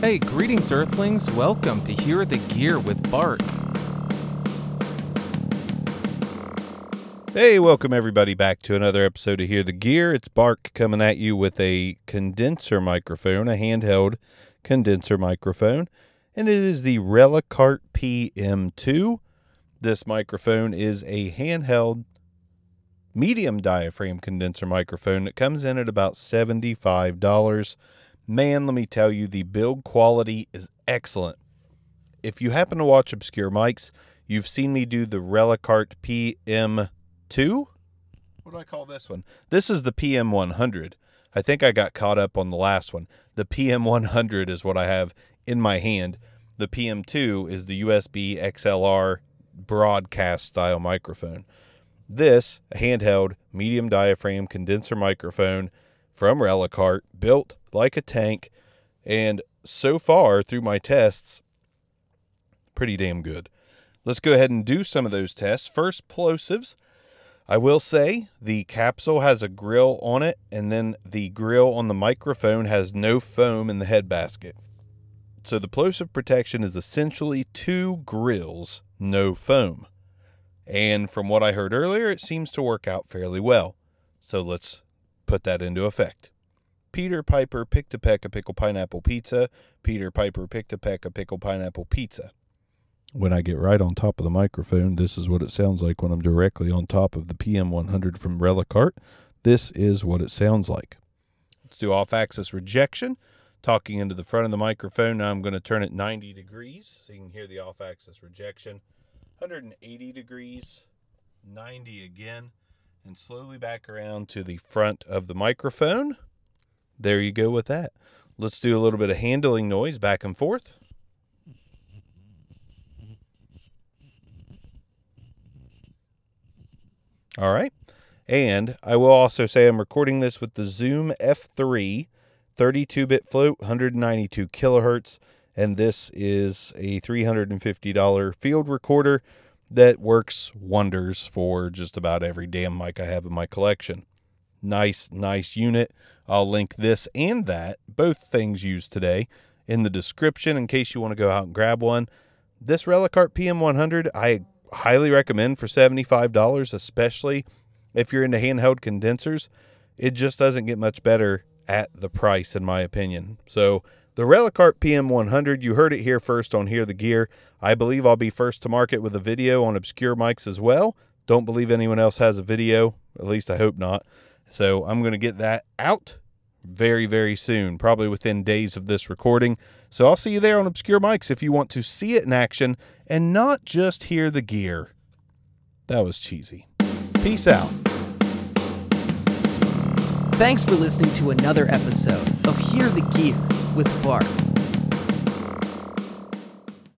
Hey, greetings, Earthlings. Welcome to Hear the Gear with Bark. Hey, welcome everybody back to another episode of Hear the Gear. It's Bark coming at you with a condenser microphone, a handheld condenser microphone, and it is the Relacart PM2. This microphone is a handheld medium diaphragm condenser microphone that comes in at about $75. Man, let me tell you, the build quality is excellent. If you happen to watch Obscure Mics, you've seen me do the Relacart PM2. What do I call this one? This is the PM100. I think I got caught up on the last one. The PM100 is what I have in my hand. The PM2 is the USB XLR broadcast style microphone. This a handheld medium diaphragm condenser microphone from Relacart, built like a tank, and so far through my tests, pretty damn good. Let's go ahead and do some of those tests. First, plosives. I will say the capsule has a grill on it, and then the grill on the microphone has no foam in the head basket. So the plosive protection is essentially two grills, no foam. And from what I heard earlier, it seems to work out fairly well. So let's put that into effect. Peter Piper picked a peck of pickle pineapple pizza. Peter Piper picked a peck of pickle pineapple pizza. When I get right on top of the microphone, this is what it sounds like when I'm directly on top of the PM100 from Relacart. This is what it sounds like. Let's do off axis rejection. Talking into the front of the microphone. Now I'm going to turn it 90 degrees so you can hear the off axis rejection. 180 degrees, 90 again, and slowly back around to the front of the microphone. There you go with that. Let's do a little bit of handling noise back and forth. All right. And I will also say I'm recording this with the Zoom F3 32 bit float, 192 kilohertz. And this is a $350 field recorder that works wonders for just about every damn mic I have in my collection. Nice, nice unit. I'll link this and that, both things used today, in the description in case you want to go out and grab one. This Relacart PM100, I highly recommend for $75, especially if you're into handheld condensers. It just doesn't get much better at the price, in my opinion. So, the Relacart PM100, you heard it here first on Hear the Gear. I believe I'll be first to market with a video on Obscure Mics as well. Don't believe anyone else has a video, at least I hope not. So I'm going to get that out very, very soon, probably within days of this recording. So I'll see you there on Obscure Mics if you want to see it in action and not just hear the gear. That was cheesy. Peace out. Thanks for listening to another episode of Hear the Gear with Bark.